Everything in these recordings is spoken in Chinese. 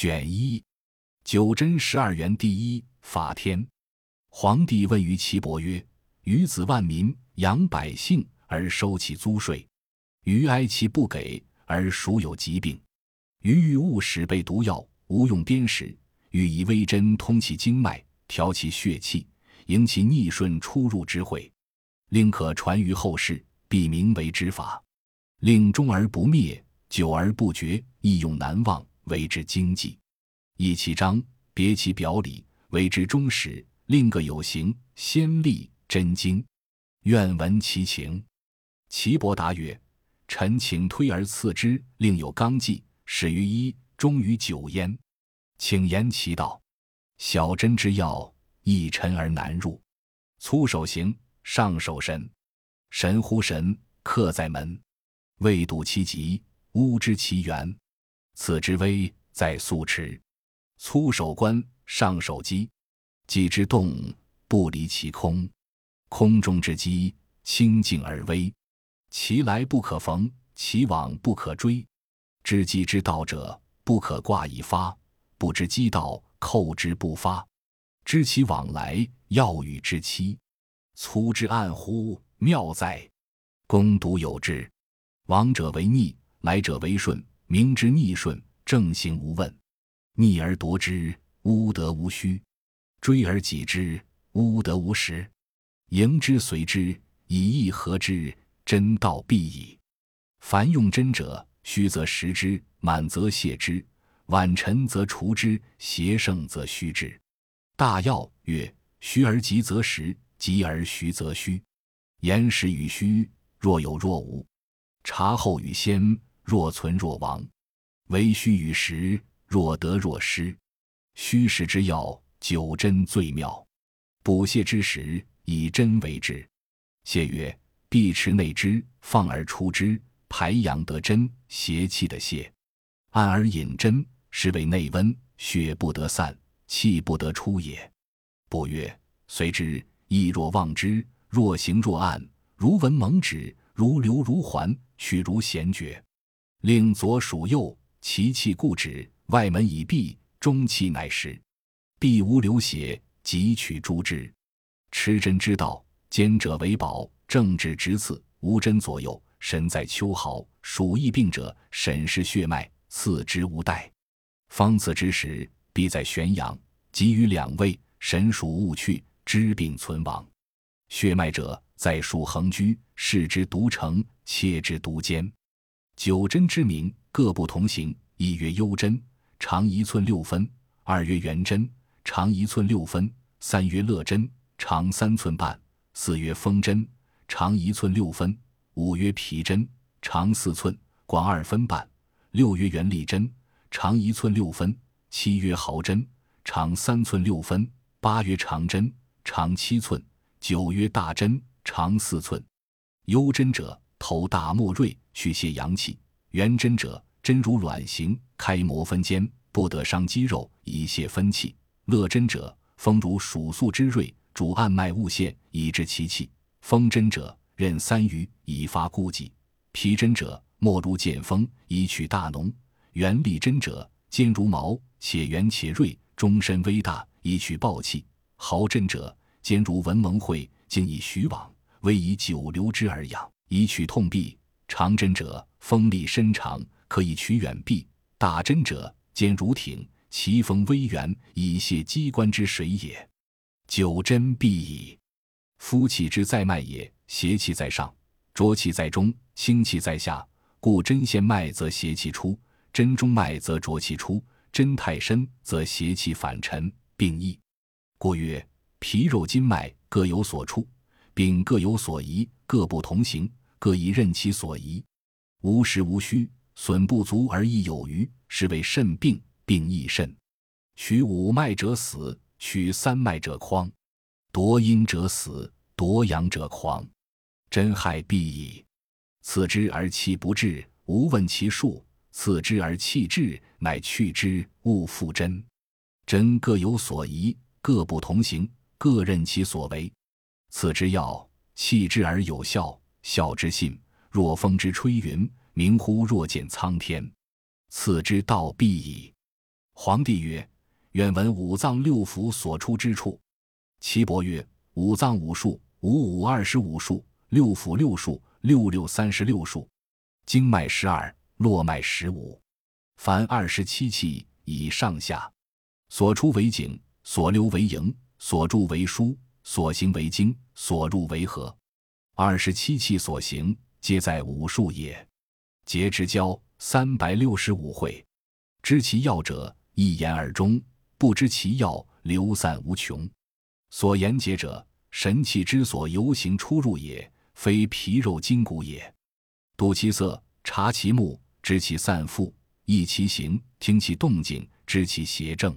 卷一，九真十二元第一法天。皇帝问于岐伯曰：“余子万民，养百姓而收其租税，余哀其不给，而孰有疾病？余欲误使备毒药，无用砭石，欲以微针通其经脉，调其血气，迎其逆顺出入之会，令可传于后世，必名为之法。令终而不灭，久而不绝，易用难忘，为之经济。议其章，别其表里，为之终始。”另个有形，先立真经，愿闻其情。岐伯答曰：“臣请推而次之，另有纲纪，始于一，终于九焉。请言其道。小针之要，易沉而难入。粗手行，上手神，神乎神，客在门。未睹其极，吾知其源。此之微，在素持。粗手关，上手机。”己之动，不离其空；空中之机，清静而微。其来不可逢，其往不可追。知机之道者，不可挂以发；不知机道，扣之不发。知其往来，要与之期。粗之暗乎？妙哉！公独有之。往者为逆，来者为顺。明之逆顺，正行无问。逆而夺之，乌得无虚。追而己之，乌得无实；迎之随之，以义合之，真道必矣。凡用真者，虚则实之，满则泄之，晚臣则除之，邪盛则虚之。大要曰：虚而急则实，急而虚则虚。言实与虚，若有若无；察后与先，若存若亡。为虚与实，若得若失。虚实之要。九真最妙，补泻之时，以真为之。谢曰：必持内之，放而出之，排阳得真，邪气的泻。按而引真，是为内温，血不得散，气不得出也。补曰：随之，意若忘之，若行若按，如闻蒙止，如流如环，取如弦绝。令左属右，其气固止，外门已闭，中气乃实。必无流血，即取诛之。持针之道，坚者为宝，正治直刺，无针左右。神在秋毫，属疫病者，审视血脉，刺之无怠。方刺之时，必在玄阳，给予两位。神属勿去，知病存亡。血脉者，在属横居，视之独成，切之独坚。九针之名，各不同形。一曰幽针，长一寸六分；二曰圆针。长一寸六分，三曰乐针，长三寸半；四曰风针，长一寸六分；五曰皮针，长四寸，广二分半；六曰圆力针，长一寸六分；七曰毫针，长三寸六分；八曰长针，长七寸；九曰大针，长四寸。幽针者，头大莫锐，去泄阳气；圆针者，针如卵形，开磨分间，不得伤肌肉，以泄分气。乐针者，风如鼠粟之锐，主按脉物泄，以治其气。风针者，任三余，以发孤寂。皮针者，莫如剑锋，以取大脓。圆力针者，尖如矛，且圆且锐，终身微大，以取暴气。毫针者，尖如文蒙会，经以徐往，微以久留之而养，以取痛痹。长针者，锋利深长，可以取远痹。大针者，尖如挺。其锋微圆，以泄机关之水也。九针必矣。夫气之在脉也，邪气在上，浊气在中，清气在下。故针线脉则邪气出，针中脉则浊气出。针太深则邪气反沉，病易。故曰：皮肉筋脉各有所处，并各有所宜，各不同行，各以任其所宜。无实无虚，损不足而益有余，是谓肾病。病亦肾，取五脉者死，取三脉者狂，夺阴者死，夺阳者狂，真害必矣。次之而气不至，无问其数；次之而气至，乃去之，勿复真。真各有所宜，各不同行，各任其所为。此之要，气之而有效，孝之信。若风之吹云，明乎若见苍天。次之道必矣。皇帝曰：“愿闻五脏六腑所出之处。”岐伯曰：“五脏五数，五五二十五数，六腑六数，六六三十六数，经脉十二，络脉十五，凡二十七气以上下，所出为景，所流为营，所注为枢，所行为经，所入为合。二十七气所行，皆在五术也。节之交三百六十五会，知其要者，一言而终；不知其要，流散无穷。所言节者，神气之所游行出入也，非皮肉筋骨也。睹其色，察其目，知其散复；议其行，听其动静，知其邪正。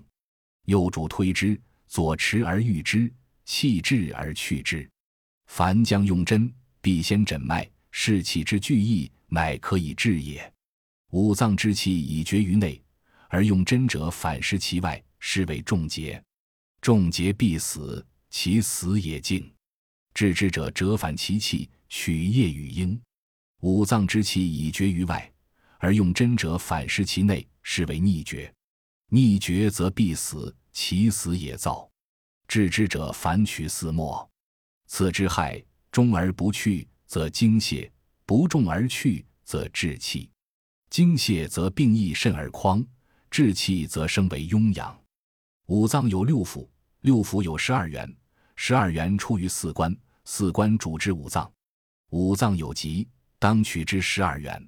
右主推之，左持而御之，气滞而去之。凡将用针，必先诊脉，视气之聚意，乃可以治也。五脏之气已绝于内，而用针者反失其外，是为重结。重结必死，其死也静。治之者折反其气，取液与阴。五脏之气已绝于外，而用针者反失其内，是为逆绝。逆绝则必死，其死也躁。治之者反取四末，此之害中而不去，则精泄；不重而去，则滞气。精泄则病益肾而匡，滞气则生为痈疡。五脏有六腑，六腑有十二元，十二元出于四关，四关主之五脏。五脏有疾，当取之十二元。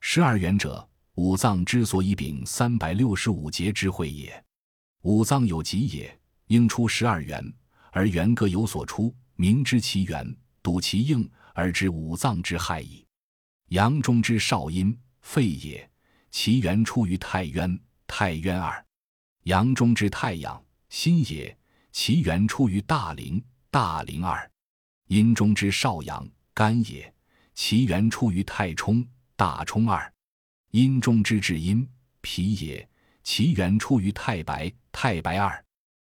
十二元者，五脏之所以禀三百六十五节之会也。五脏有疾也，应出十二元，而元各有所出，明知其源，笃其应，而知五脏之害矣。阳中之少阴，肺也，其源出于太渊，太渊二。阳中之太阳，心也，其源出于大陵，大陵二；阴中之少阳，肝也，其源出于太冲，大冲二；阴中之至阴，脾也，其源出于太白，太白二；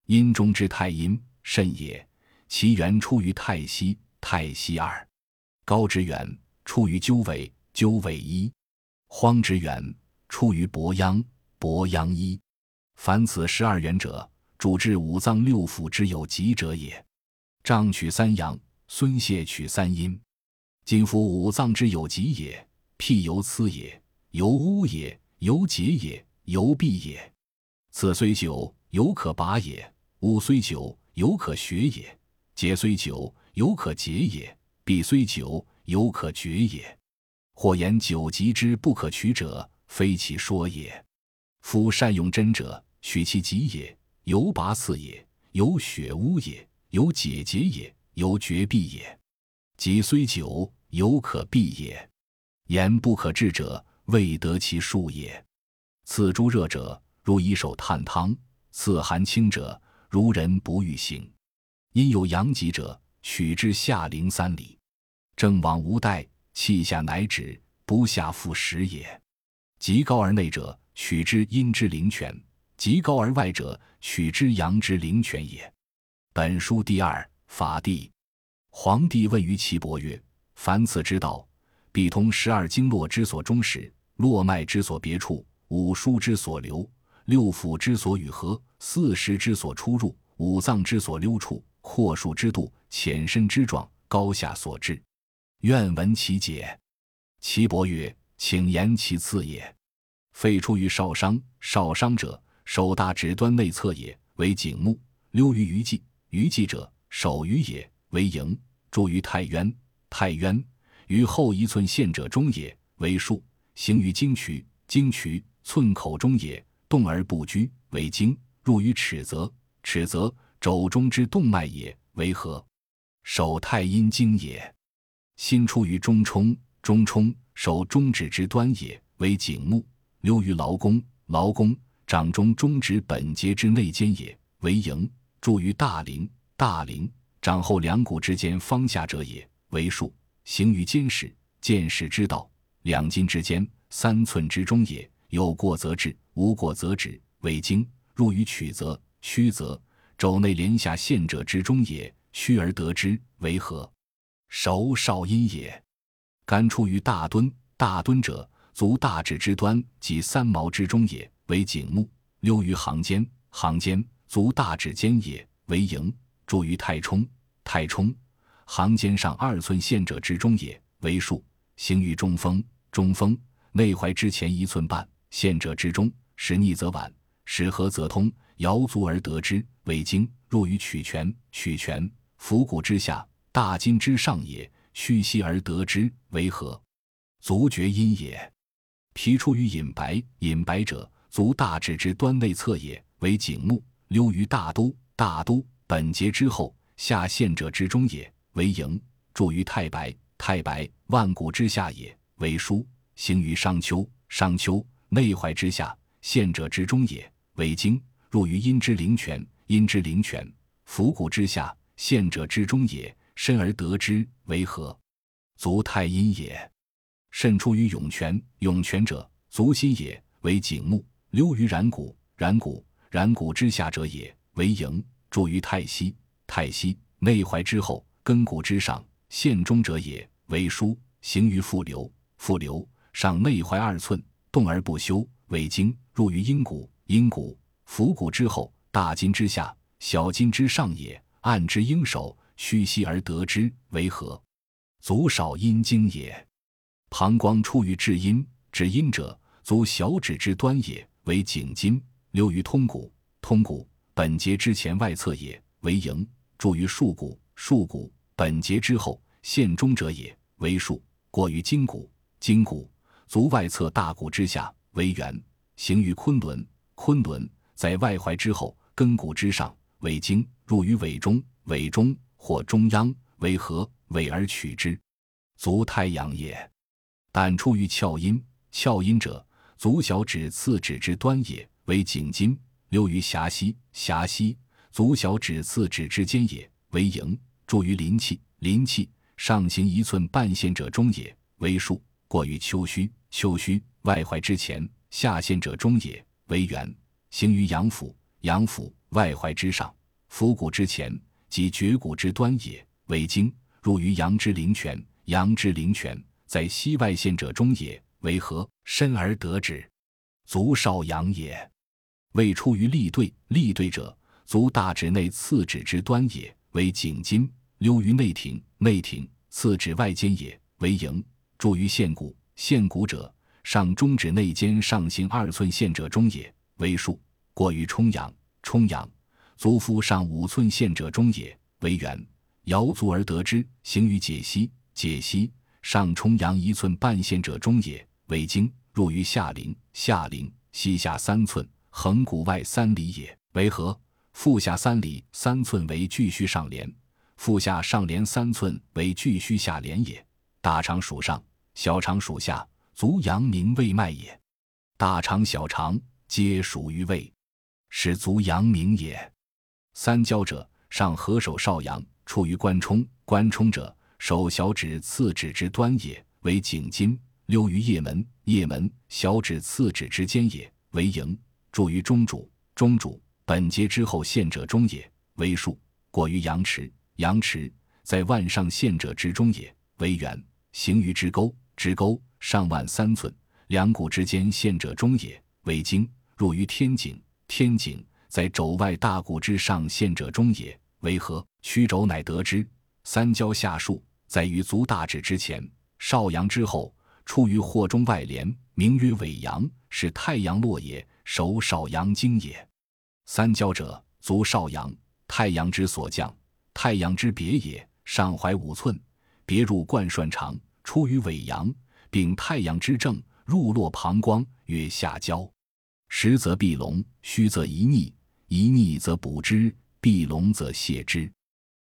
阴中之太阴，肾也，其源出于太溪，太溪二；高之源出于鸠尾，鸠尾一；荒之源出于伯央，伯央一。凡此十二元者，主治五脏六腑之有疾者也。胀取三阳，孙泄取三阴。今夫五脏之有疾也，譬由疵也，由污也，由结也，由闭也。此虽久，犹可拔也；污虽久，犹可学也；结虽久，犹可解也；闭虽久，犹可绝也。或言久疾之不可取者，非其说也。夫善用针者。取其疾也，由拔刺也，由血污也，由解结也，由绝闭也。疾虽久，犹可避也。言不可治者，未得其术也。刺诸热者，如以手探汤；刺寒清者，如人不欲行。因有阳极者，取之下陵三里，正往无待，气下乃止，不下复食也。极高而内者，取之阴之灵泉。极高而外者，取之阳之灵泉也。本书第二法地。皇帝问于岐伯曰：“凡此之道，必通十二经络之所终始，络脉之所别处，五腧之所流，六腑之所与合，四时之所出入，五脏之所溜处，阔数之度，浅深之状，高下所致。愿闻其解。”岐伯曰：“请言其次也。肺出于少商，少商者。”手大指端内侧也，为景目；溜于鱼际，鱼际者手鱼也，为盈；注于太渊，太渊于后一寸线者中也，为数；行于经渠，经渠寸口中也，动而不居，为经；入于尺泽，尺泽肘中之动脉也，为合。手太阴经也。心出于中冲，中冲手中指之端也，为景目；溜于劳宫，劳宫。掌中中指本节之内间也，为营；注于大陵，大陵掌后两骨之间方下者也，为术；行于肩矢，肩矢之道，两筋之间三寸之中也，有过则治，无过则止，为经；入于曲泽，曲泽肘内连下陷者之中也，屈而得之，为合。手少阴也。肝出于大敦，大敦者足大指之端，即三毛之中也。为景目，溜于行间，行间足大指间也，为营。注于太冲，太冲行间上二寸陷者之中也，为数。行于中锋，中锋内踝之前一寸半，陷者之中，时逆则晚，时合则通。摇足而得之，为经。入于曲泉，曲泉伏谷之下，大筋之上也。屈膝而得之，为合。足厥阴也。脾出于隐白，隐白者足大指之端内侧也，为景目。溜于大都，大都本节之后，下陷者之中也，为营。注于太白，太白万骨之下也，为枢。行于商丘，商丘内踝之下，陷者之中也，为经。入于阴之灵泉，阴之灵泉伏骨之下，陷者之中也，深而得之，为何。足太阴也。肾出于涌泉，涌泉者足心也，为景目。溜于然谷，然谷然谷之下者也，为营。注于太溪，太溪内踝之后，根骨之上，陷中者也，为枢。行于腹流，腹流上内踝二寸，动而不休，为经。入于阴谷，阴谷。伏骨之后，大筋之下，小筋之上也。按之应手，屈膝而得之，为合。足少阴经也。膀胱出于至阴，至阴者，足小指之端也，为颈筋。流于通骨，通骨本节之前外侧也，为营。注于束骨，束骨本节之后，陷中者也，为束。过于筋骨，筋骨足外侧大骨之下，为圆。行于昆仑，昆仑。在外踝之后，根骨之上，尾经入于尾中，尾中或中央，为合，尾而取之，足太阳也。胆出于窍阴，窍阴者，足小指次指之端也，为颈筋。溜于狭溪，狭溪足小指次指之间也，为营。注于临气，临气上行一寸半线者中也，为数。过于丘虚，丘虚外踝之前，下线者中也，为圆。行于阳府，阳府外踝之上，腹骨之前，即绝骨之端也，为经。入于阳之灵泉，阳之灵泉在膝外陷者中也，为合。身而得之，足少阳也。未出于立兑，立兑者，足大指内次指之端也，为颈筋。溜于内庭，内庭次指外间也，为营。注于陷骨，陷骨者，上中指内间上行二寸陷者中也。为数过于冲阳，冲阳足腹上五寸陷者中也，为圆。摇足而得之，行于解析，解析上冲阳一寸半陷者中也，为经。入于下陵，下陵膝下三寸，横骨外三里也，为合。腹下三里三寸为巨虚上廉，腹下上廉三寸为巨虚下廉也。大肠属上，小肠属下，足阳明胃脉也。大肠、小肠。皆属于胃，始足阳明也。三焦者，上合手少阳，处于关冲。关冲者，手小指次指之端也，为颈筋。溜于腋门，腋门小指次指之间也，为营。注于中主，中主本节之后陷者中也，为数。过于阳池，阳池在腕上陷者之中也，为圆。行于支沟，支沟上腕三寸，两骨之间陷者中也，为经。入于天井，天井在肘外大骨之上陷者中也，为合。曲肘乃得之。三焦下束，在于足大指之前，少阳之后，出于或中外连，名曰尾阳，是太阳络也，手少阳经也。三焦者，足少阳，太阳之所降，太阳之别也。上怀五寸，别入贯顺肠，出于尾阳，并太阳之正，入络膀胱，曰下焦。实则闭龙，虚则一逆，一逆则补之，闭龙则泻之。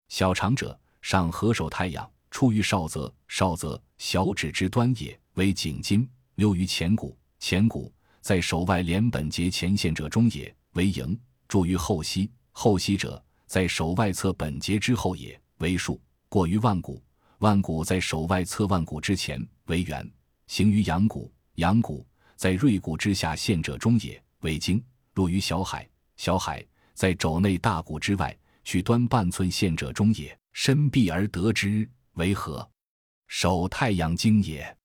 小肠者，上合手太阳，出于少泽，少泽小指之端也，为颈筋。溜于前骨，前骨在手外连本节前线者中也，为营。注于后溪，后溪者在手外侧本节之后也，为数。过于腕骨，腕骨在手外侧腕骨之前，为圆。行于阳骨，阳骨。在锐骨之下陷者中也，为经。入于小海，小海在肘内大骨之外，取端半寸陷者中也，深闭而得之，为合。手太阳经也。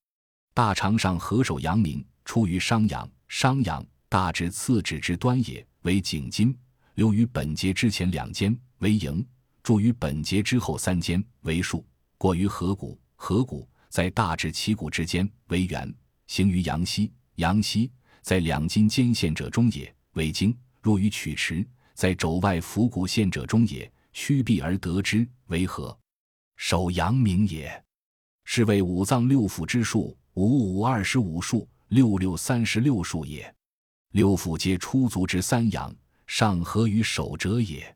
大肠上合手阳明，出于商阳，商阳大至次指之端也，为颈筋；流于本节之前两间，为营；注于本节之后三间，为束；过于合谷，合谷在大至旗骨之间，为圆；行于阳溪，阳溪在两筋间线者中也，为经；入于曲池，在肘外腹股线者中也，屈臂而得之，为合。手阳明也，是谓五脏六腑之数，五五二十五数，六六三十六数也。六腑皆出足之三阳，上合于手者也。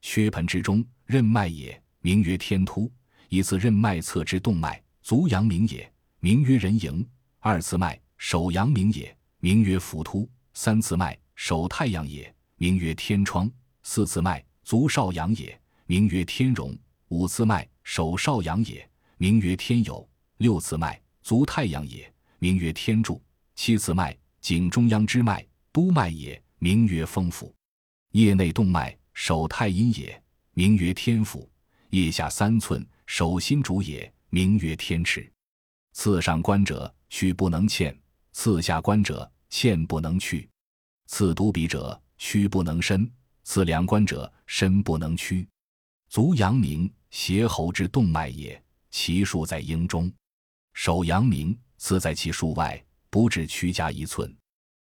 缺盆之中，任脉也，名曰天突；一次任脉侧之动脉，足阳明也，名曰人迎；二次脉手阳明也，名曰浮突；三次脉手太阳也，名曰天窗；四次脉足少阳也，名曰天荣；五次脉。手少阳也，名曰天有；六次脉足太阳也，名曰天柱；七次脉颈中央之脉督脉也，名曰风府；腋内动脉手太阴也，名曰天府；腋下三寸手心主也，名曰天池。次上关者须不能欠，次下关者欠不能去；次督鼻者屈不能伸，次两关者伸不能屈。足阳明。邪喉之动脉也，其数在阴中。手阳明，刺在其数外，不至屈家一寸。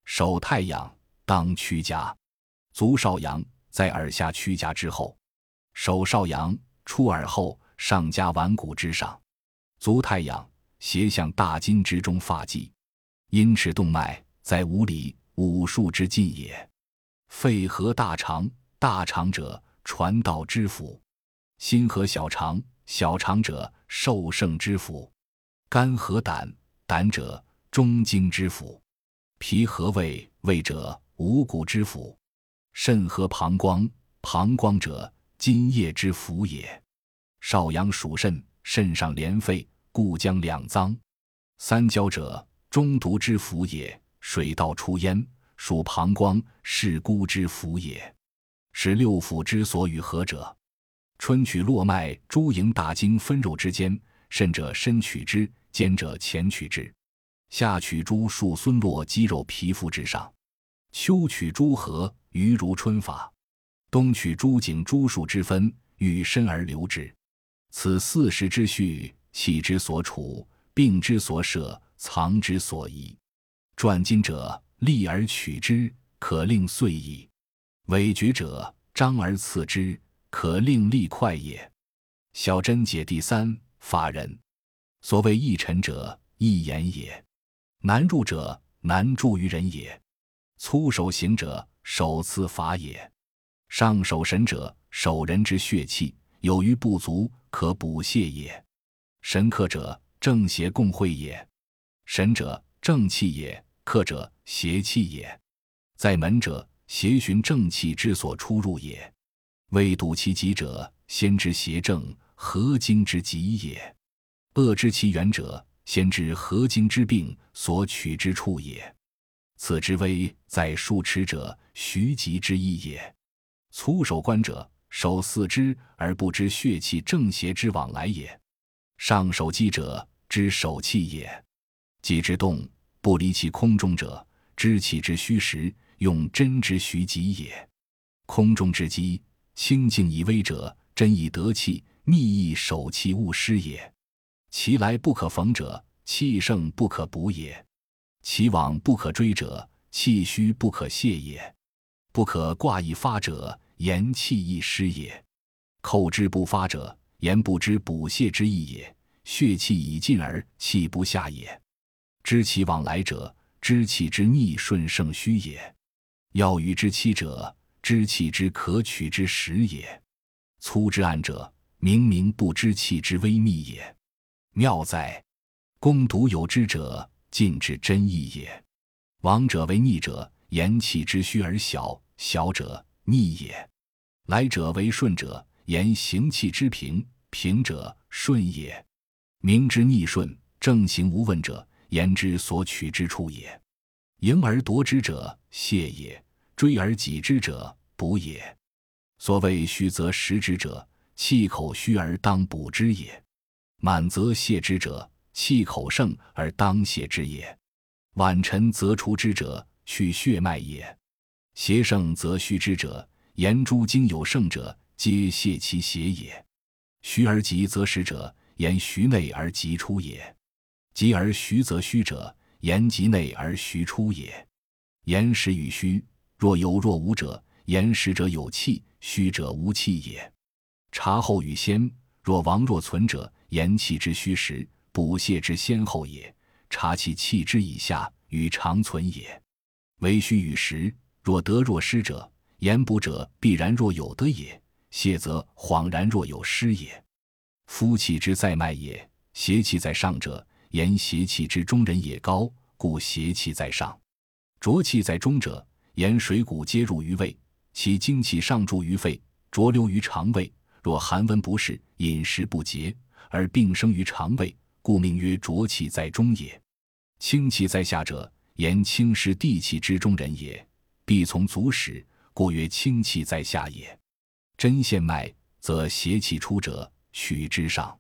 手太阳，当屈家。足少阳，在耳下屈家之后。手少阳，出耳后，上加腕骨之上。足太阳，斜向大筋之中发际。阴池动脉，在五里五数之近也。肺和大肠，大肠者，传道之府。心和小肠，小肠者受盛之府；肝和胆，胆者中经之府；脾和胃，胃者五谷之府；肾和膀胱，膀胱者津液之府也。少阳属肾，肾上连肺，故将两脏。三焦者中毒之府也，水道出焉，属膀胱，是孤之府也。是六腑之所与合者。春取络脉，诸营大经分肉之间，甚者深取之，坚者浅取之。夏取诸数孙络肌肉皮肤之上，秋取诸合余如春法，冬取诸颈诸数之分，与身而流之。此四时之序，气之所处，病之所舍，藏之所宜。转金者，利而取之，可令遂矣；委决者，张而刺之。可令利快也。小针解第三法人，所谓易臣者，易言也；难入者，难助于人也。粗手行者，手刺法也。上手神者，手人之血气有余不足，可补泻也。神克者，正邪共会也。神者，正气也；客者，邪气也。在门者，邪循正气之所出入也。未睹其极者，先知邪正合经之极也；恶知其源者，先知合经之病所取之处也。此之危在数尺者，徐疾之意也。粗手观者，手四肢而不知血气正邪之往来也。上手击者，知手气也；己之动，不离其空中者，知气之虚实，用真之虚极也。空中之机。清静以微者，真以得气；密以守气，勿失也。其来不可逢者，气盛不可补也；其往不可追者，气虚不可泄也。不可挂以发者，言气亦失也。寇之不发者，言不知补泻之意也。血气已尽而气不下也。知其往来者，知气之逆顺盛虚也。要与之期者。知气之可取之时也，粗之暗者，明明不知气之微密也。妙在，攻独有之者，尽之真意也。往者为逆者，言气之虚而小，小者逆也；来者为顺者，言行气之平，平者顺也。明之逆顺，正行无问者，言之所取之处也。迎而夺之者，谢也。追而己之者，补也。所谓虚则实之者，气口虚而当补之也；满则泻之者，气口盛而当泻之也；晚沉则出之者，去血脉也。邪盛则虚之者，言诸经有盛者，皆泄其邪也。虚而急则实者，言虚内而急出也。急而虚则虚者，言急内而虚出也。言实与虚，若有若无者，言实者有气，虚者无气也。察后与先，若亡若存者，言气之虚实，补泻之先后也。察其气之以下，与长存也。为虚与实。若得若失者，言补者必然若有得也；泻则恍然若有失也。夫气之在脉也，邪气在上者，言邪气之中人也高，故邪气在上；浊气在中者，言水谷皆入于胃，其精气上注于肺，浊流于肠胃。若寒温不适，饮食不节，而病生于肠胃，故名曰浊气在中也。清气在下者，言清湿地气之中人也。必从足始，故曰清气在下也。真线脉则邪气出者，取之上；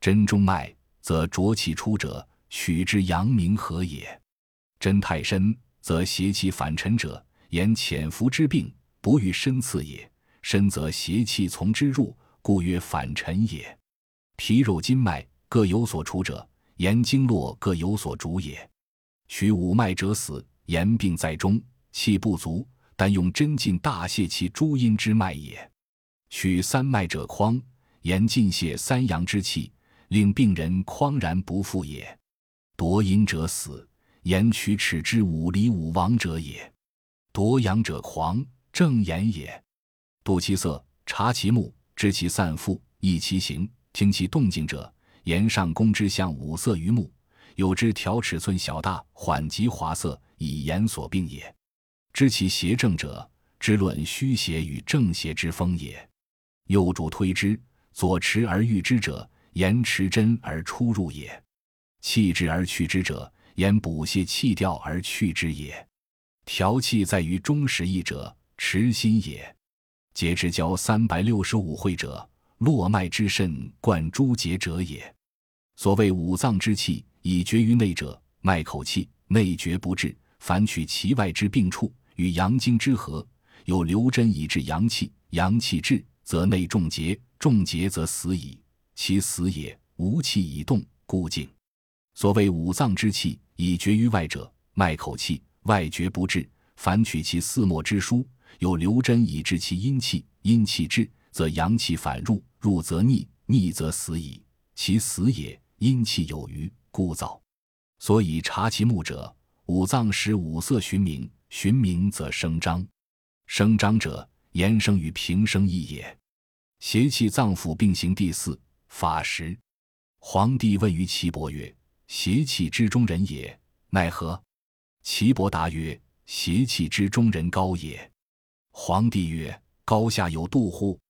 真中脉则浊气出者，取之阳明和也。真太深则邪气反沉者，言潜伏之病不欲深刺也。深则邪气从之入，故曰反沉也。皮肉筋脉各有所处者，言经络各有所主也。取五脉者死，言病在中。气不足，但用针进大泄其诸阴之脉也。取三脉者匡，言尽泄三阳之气，令病人匡然不复也。夺阴者死，言取齿之五里五亡者也。夺阳者狂，正言也。度其色，察其目，知其散复，议其形，听其动静者，言上攻之象五色于目，有之调尺寸小大，缓急华色，以言所病也。知其邪正者，知论虚邪与正邪之风也。右主推之，左持而御之者，言持真而出入也。气滞而去之者，言补泻气调而去之也。调气在于中实意者，持心也。节之交三百六十五会者，络脉之肾贯诸节者也。所谓五脏之气，以绝于内者，脉口气，内绝不治，反取其外之病处。与阳经之合，有留针以治阳气，阳气滞，则内重结，重结则死矣。其死也，无气以动，故静。所谓五脏之气，以绝于外者，脉口气，外绝不治，反取其四末之枢，有留针以治其阴气，阴气滞，则阳气反入，入则逆，逆则死矣。其死也，阴气有余，故燥。所以察其目者，五脏使五色寻名。寻名则生张，生张者言生于平生意也。邪气脏腑并行第四法时，皇帝问于岐伯曰：“邪气之中人也，奈何？”岐伯答曰：“邪气之中人高也。”皇帝曰：“高下有度乎？”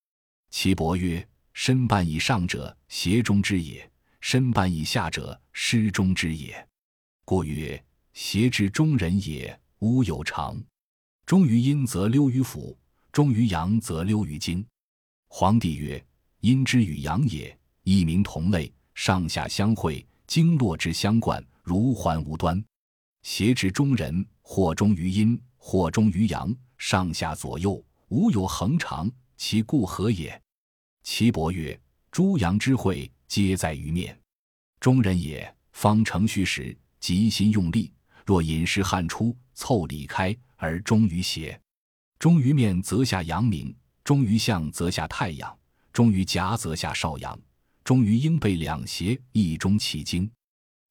岐伯曰：“身半以上者，邪中之也；身半以下者，失中之也。故曰：邪之中人也。”无有常，终于阴则溜于腑，终于阳则溜于经。皇帝曰：阴之与阳也，一名同类，上下相会，经络之相贯，如环无端。邪之中人，或终于阴，或终于阳，上下左右，无有恒常，其故何也？岐伯曰：诸阳之会，皆在于面。中人也，方成虚实，极心用力。若饮食汗出，凑里开而终于邪；终于面则下阳明，终于相则下太阳，终于甲则下少阳，终于阴背两邪，一中其经。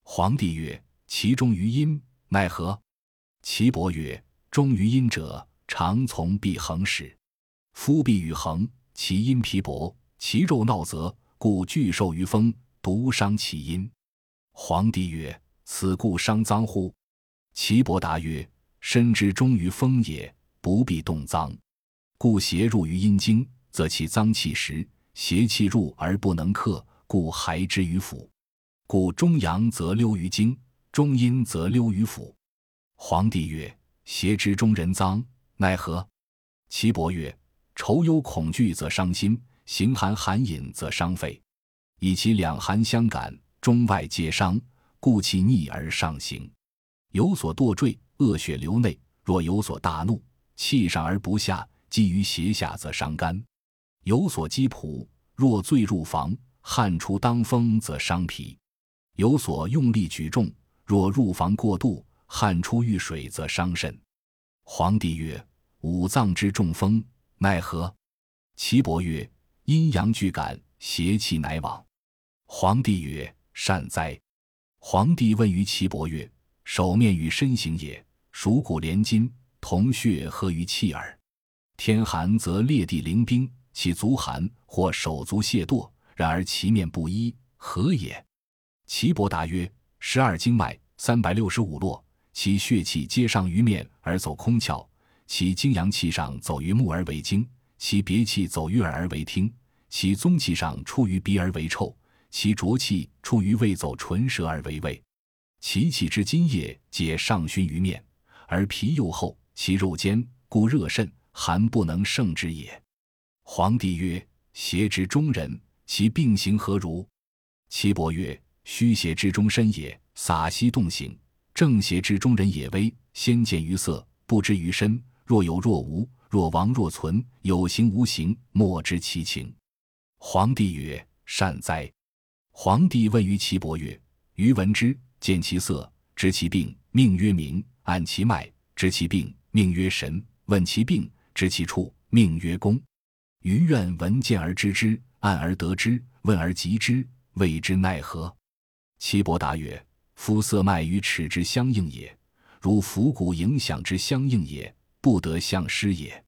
皇帝曰：其中于阴，奈何？岐伯曰：终于阴者，常从必恒始。夫必与恒，其阴皮薄，其肉闹则，故拒受于风，独伤其阴。皇帝曰：此故伤脏乎？岐伯答曰：“身之终于风也，不必动脏。故邪入于阴经，则其脏气实；邪气入而不能克，故还之于腑。故中阳则溜于经，中阴则溜于腑。”皇帝曰：“邪之中人脏，奈何？”岐伯曰：“愁忧恐惧则伤心，形寒寒饮则伤肺，以其两寒相感，中外皆伤，故其逆而上行。”有所堕坠，恶血流内。若有所大怒，气上而不下，积于胁下则伤肝；有所积仆，若醉入房，汗出当风则伤脾；有所用力举重，若入房过度，汗出遇水则伤肾。皇帝曰：“五脏之中风，奈何？”岐伯曰：“阴阳俱感，邪气乃往。”皇帝曰：“善哉！”皇帝问于岐伯曰：“手面与身形也，属骨连筋，同血合于气耳。天寒则裂地凌冰，其足寒或手足懈惰，然而其面不一，何也？”岐伯答曰：“十二经脉，三百六十五络，其血气皆上于面而走空窍，其精阳气上走于目而为经，其别气走于耳而为听，其宗气上出于鼻而为臭。”其浊气出于胃，走唇舌而为味；其气之津液皆上熏于面，而皮又厚，其肉坚，故热甚，寒不能胜之也。皇帝曰：“邪之中人，其病形何如？”岐伯曰：“虚邪之中身也，洒息动形；正邪之中人也，微先见于色，不知于身。若有若无，若亡若存，有形无形，莫知其情。”皇帝曰：“善哉！”皇帝问于岐伯曰：“余闻之，见其色，知其病，命曰明；按其脉，知其病，命曰神；问其病，知其处，命曰宫。余愿闻见而知之，按而得之，问而及之，谓之奈何？”岐伯答曰：“夫色脉与齿之相应也，如伏骨影响之相应也，不得相失也。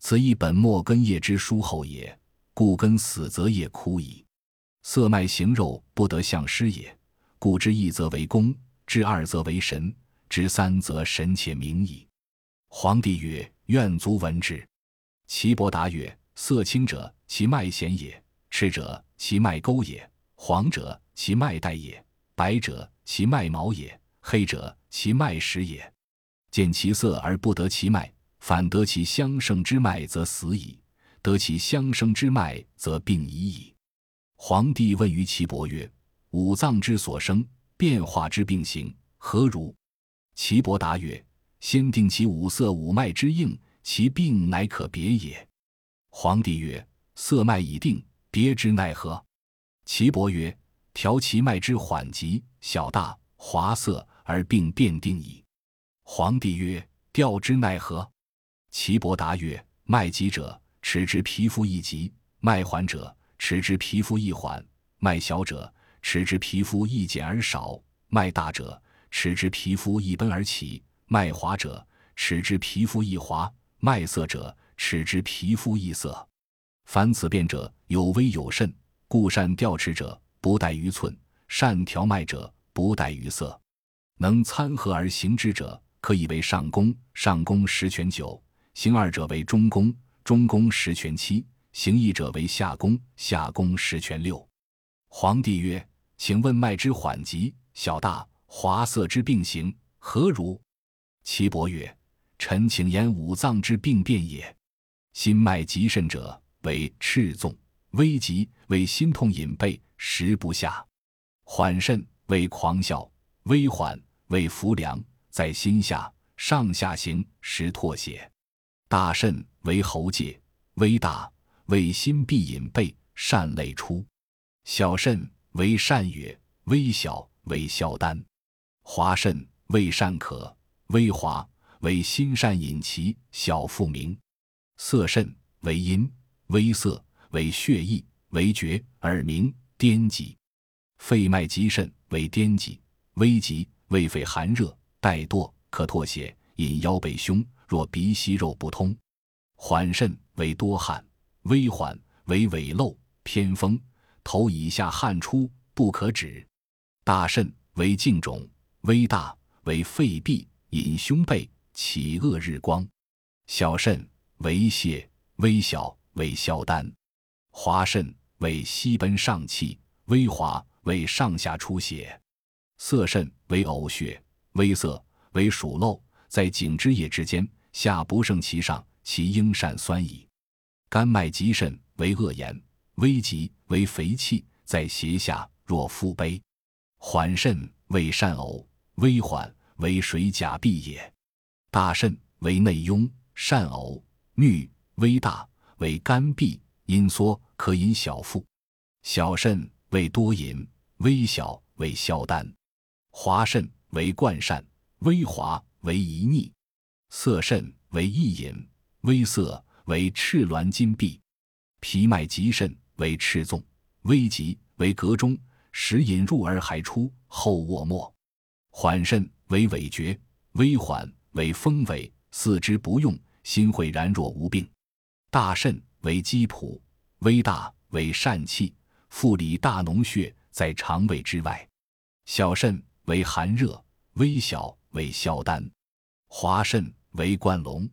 此亦本末根叶之疏厚也，故根死则叶枯矣。”色脉形肉不得相失也，故之一则为公，之二则为神，之三则神且明矣。皇帝曰：“愿足闻之。”岐伯答曰：“色青者，其脉弦也；赤者，其脉沟也；黄者，其脉带也；白者，其脉毛也；黑者，其脉实也。见其色而不得其脉，反得其相生之脉，则死矣；得其相生之脉，则病已矣。”皇帝问于岐伯曰：“五脏之所生，变化之病形何如？”岐伯答曰：“先定其五色五脉之应，其病乃可别也。”皇帝曰：“色脉已定，别之奈何？”岐伯曰：“调其脉之缓急、小大、滑涩，而病变定矣。”皇帝曰：“调之奈何？”岐伯答曰：“脉急者，持之皮肤易急；脉缓者，”持之皮肤易缓，脉小者，持之皮肤易减而少；脉大者，持之皮肤易奔而起；脉滑者，持之皮肤易滑；脉涩者，齿之皮肤易涩。凡此变者，有微有甚，故善调齿者不待于寸，善调脉者不待于色。能参合而行之者，可以为上功。上功十全九，行二者为中功，中功十全七。行义者为下功，下功十全六。皇帝曰：“请问脉之缓急、小大、滑色之病形何如？”岐伯曰：“臣请言五脏之病变也。心脉急甚者，为赤纵；危急为心痛隐背，食不下；缓甚为狂笑；微缓为浮凉，在心下，上下行，时唾血；大甚为喉结；微大。”为心闭隐背，善泪出；小肾为善哕，微小为消丹；滑甚为善渴，微滑为心善隐其小腹鸣；色肾为阴，微色为血溢，为厥耳鸣颠急；肺脉急肾为颠急，微急胃肺寒热带堕，可唾血，引腰背胸。若鼻息肉不通，缓肾为多汗。微缓为痿漏偏风，头以下汗出不可止；大肾为静肿，微大为肺闭引胸背起恶日光；小肾为泄，微小为消丹；滑肾为息奔上气，微滑为上下出血；涩肾为呕血，微涩为数漏，在颈之液之间，下不胜其上，其应善酸矣。肝脉急肾为恶言，微急为肥气，在胁下若腹悲；缓肾为善呕，微缓为水甲闭也。大肾为内壅，善呕，衄，微大，为肝闭，阴缩，可饮小腹。小肾为多饮，微小，为消丹。滑肾为灌善，微滑，为遗逆。涩肾为易饮，微涩，为赤挛金闭。脾脉急肾为赤纵，微急，为膈中。时引入而还出，后卧末。缓肾为痿厥，微缓为风痿，四肢不用，心会然若无病。大肾为积朴，微大为疝气，腹里大脓血在肠胃之外。小肾为寒热，微小为消丹。滑肾为灌龙，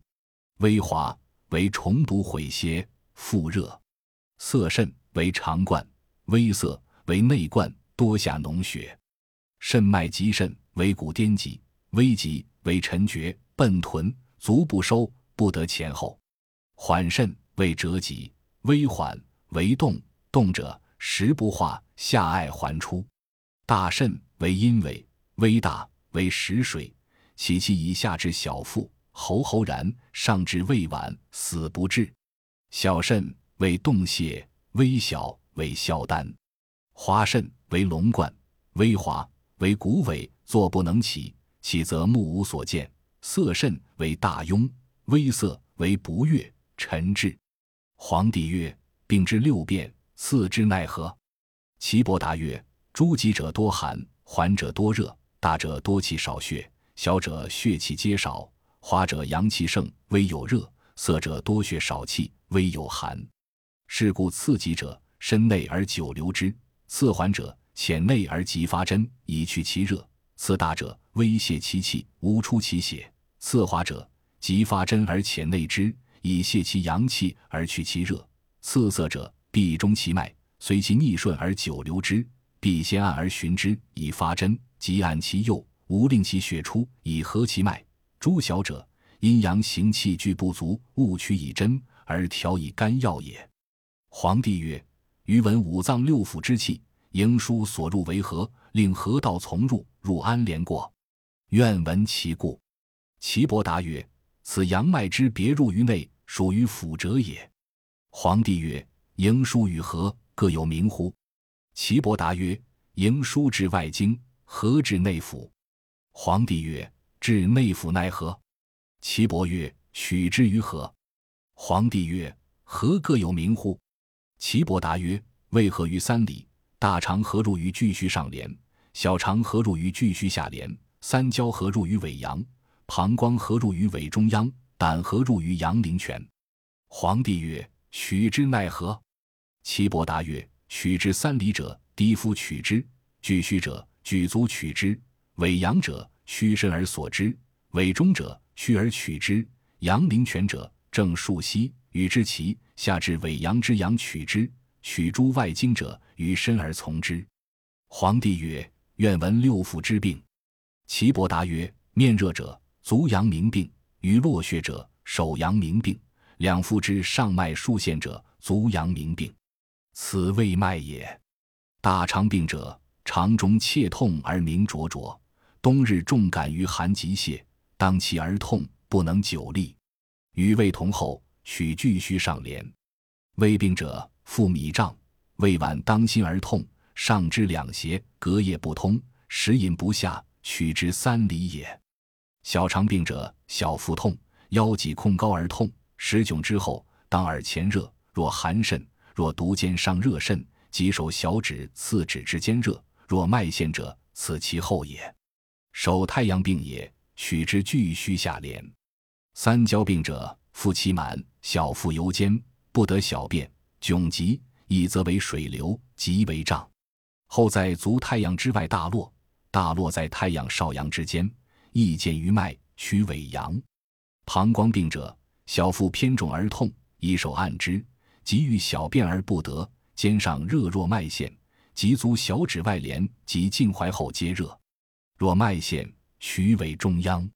微滑为重毒毁邪，腹热。涩肾为肠灌，微涩为内灌，多下脓血。肾脉急肾为骨颠急，微急为沉厥，奔臀，足不收，不得前后。缓肾为折急，微缓为动，动者食不化，下爱还出。大肾为阴痿，微大为食水，其气以下至小腹，喉喉然，上至胃脘，死不治。小肾为动泄，微小为消丹。滑肾为龙冠，微滑。为骨尾，坐不能起；起则目无所见。色肾为大痈，微涩为不悦，沉滞。皇帝曰：“病之六变，次之奈何？”岐伯答曰：“诸疾者多寒，缓者多热，大者多气少血，小者血气皆少。滑者阳气盛，微有热；涩者多血少气，微有寒。是故次疾者，身内而久留之；次缓者。”浅内而急发针，以去其热；次大者，微泄其气，无出其血；次滑者，即发针而浅内之，以泄其阳气而去其热；次涩者，必中其脉，随其逆顺而久留之，必先按而循之，以发针，即按其右，无令其血出，以合其脉。诸小者，阴阳行气俱不足，勿取以针而调以肝药也。皇帝曰：余闻五脏六腑之气。营书所入为何？令河道从入，入安连过。愿闻其故。岐伯答曰：“此阳脉之别入于内，属于腑者也。”皇帝曰：“营书与何各有名乎？”岐伯答曰：“营书至外经，何至内腑？”皇帝曰：“至内腑奈何？”岐伯曰：“取之于何？”皇帝曰：“何各有名乎？”岐伯答曰：“为何于三里？”大肠合入于巨虚上廉，小肠合入于巨虚下廉，三焦合入于尾阳，膀胱合入于尾中央，胆合入于阳陵泉。皇帝曰：“取之奈何？”岐伯答曰：“取之三里者，低夫取之；巨虚者，举足取之；尾阳者，屈身而所之；尾中者，屈而取之；阳陵泉者，正竖膝与之齐，下至尾阳之阳取之。”取诸外经者，于身而从之。皇帝曰：“愿闻六腑之病。”岐伯答曰：“面热者，足阳明病；于络血者，手阳明病；两腹之上脉数线者，足阳明病。此谓脉也。大肠病者，肠中切痛而鸣灼灼，冬日重感于寒急泄，当其而痛，不能久立。与胃同后，取巨虚上廉。胃病者。”腹糜胀，胃脘当心而痛，上肢两胁，隔夜不通，食饮不下，取之三里也。小肠病者，小腹痛，腰脊控高而痛，食窘之后，当耳前热，若寒甚；若独肩上热甚，即手小指、次指之间热；若脉陷者，此其后也。手太阳病也，取之巨虚下廉。三焦病者，腹气满，小腹尤坚，不得小便。窘急，一则为水流，即为胀。后在足太阳之外大络，大络在太阳少阳之间，亦见于脉，取尾阳。膀胱病者，小腹偏重而痛，以手按之，急欲小便而不得，肩上热若脉陷，及足小指外连及颈踝后皆热。若脉陷，取尾中央。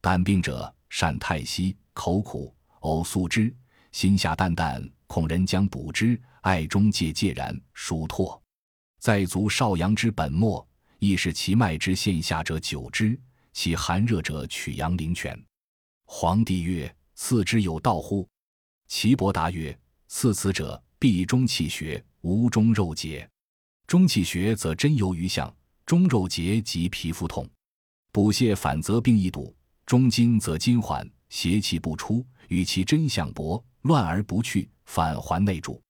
胆病者，善太息，口苦，呕素汁，心下淡淡。恐人将补之，爱中介介然，属唾。在足少阳之本末，亦是其脉之线下者久之。其寒热者，取阳陵泉。皇帝曰：“赐之有道乎？”岐伯答曰：“赐此者，必中气血，无中肉结。中气血则真由于相，中肉结即皮肤痛。补泻反则病易堵，中筋则筋缓，邪气不出，与其真相搏，乱而不去，反还内主。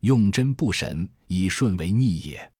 用针不审，以顺为逆也。”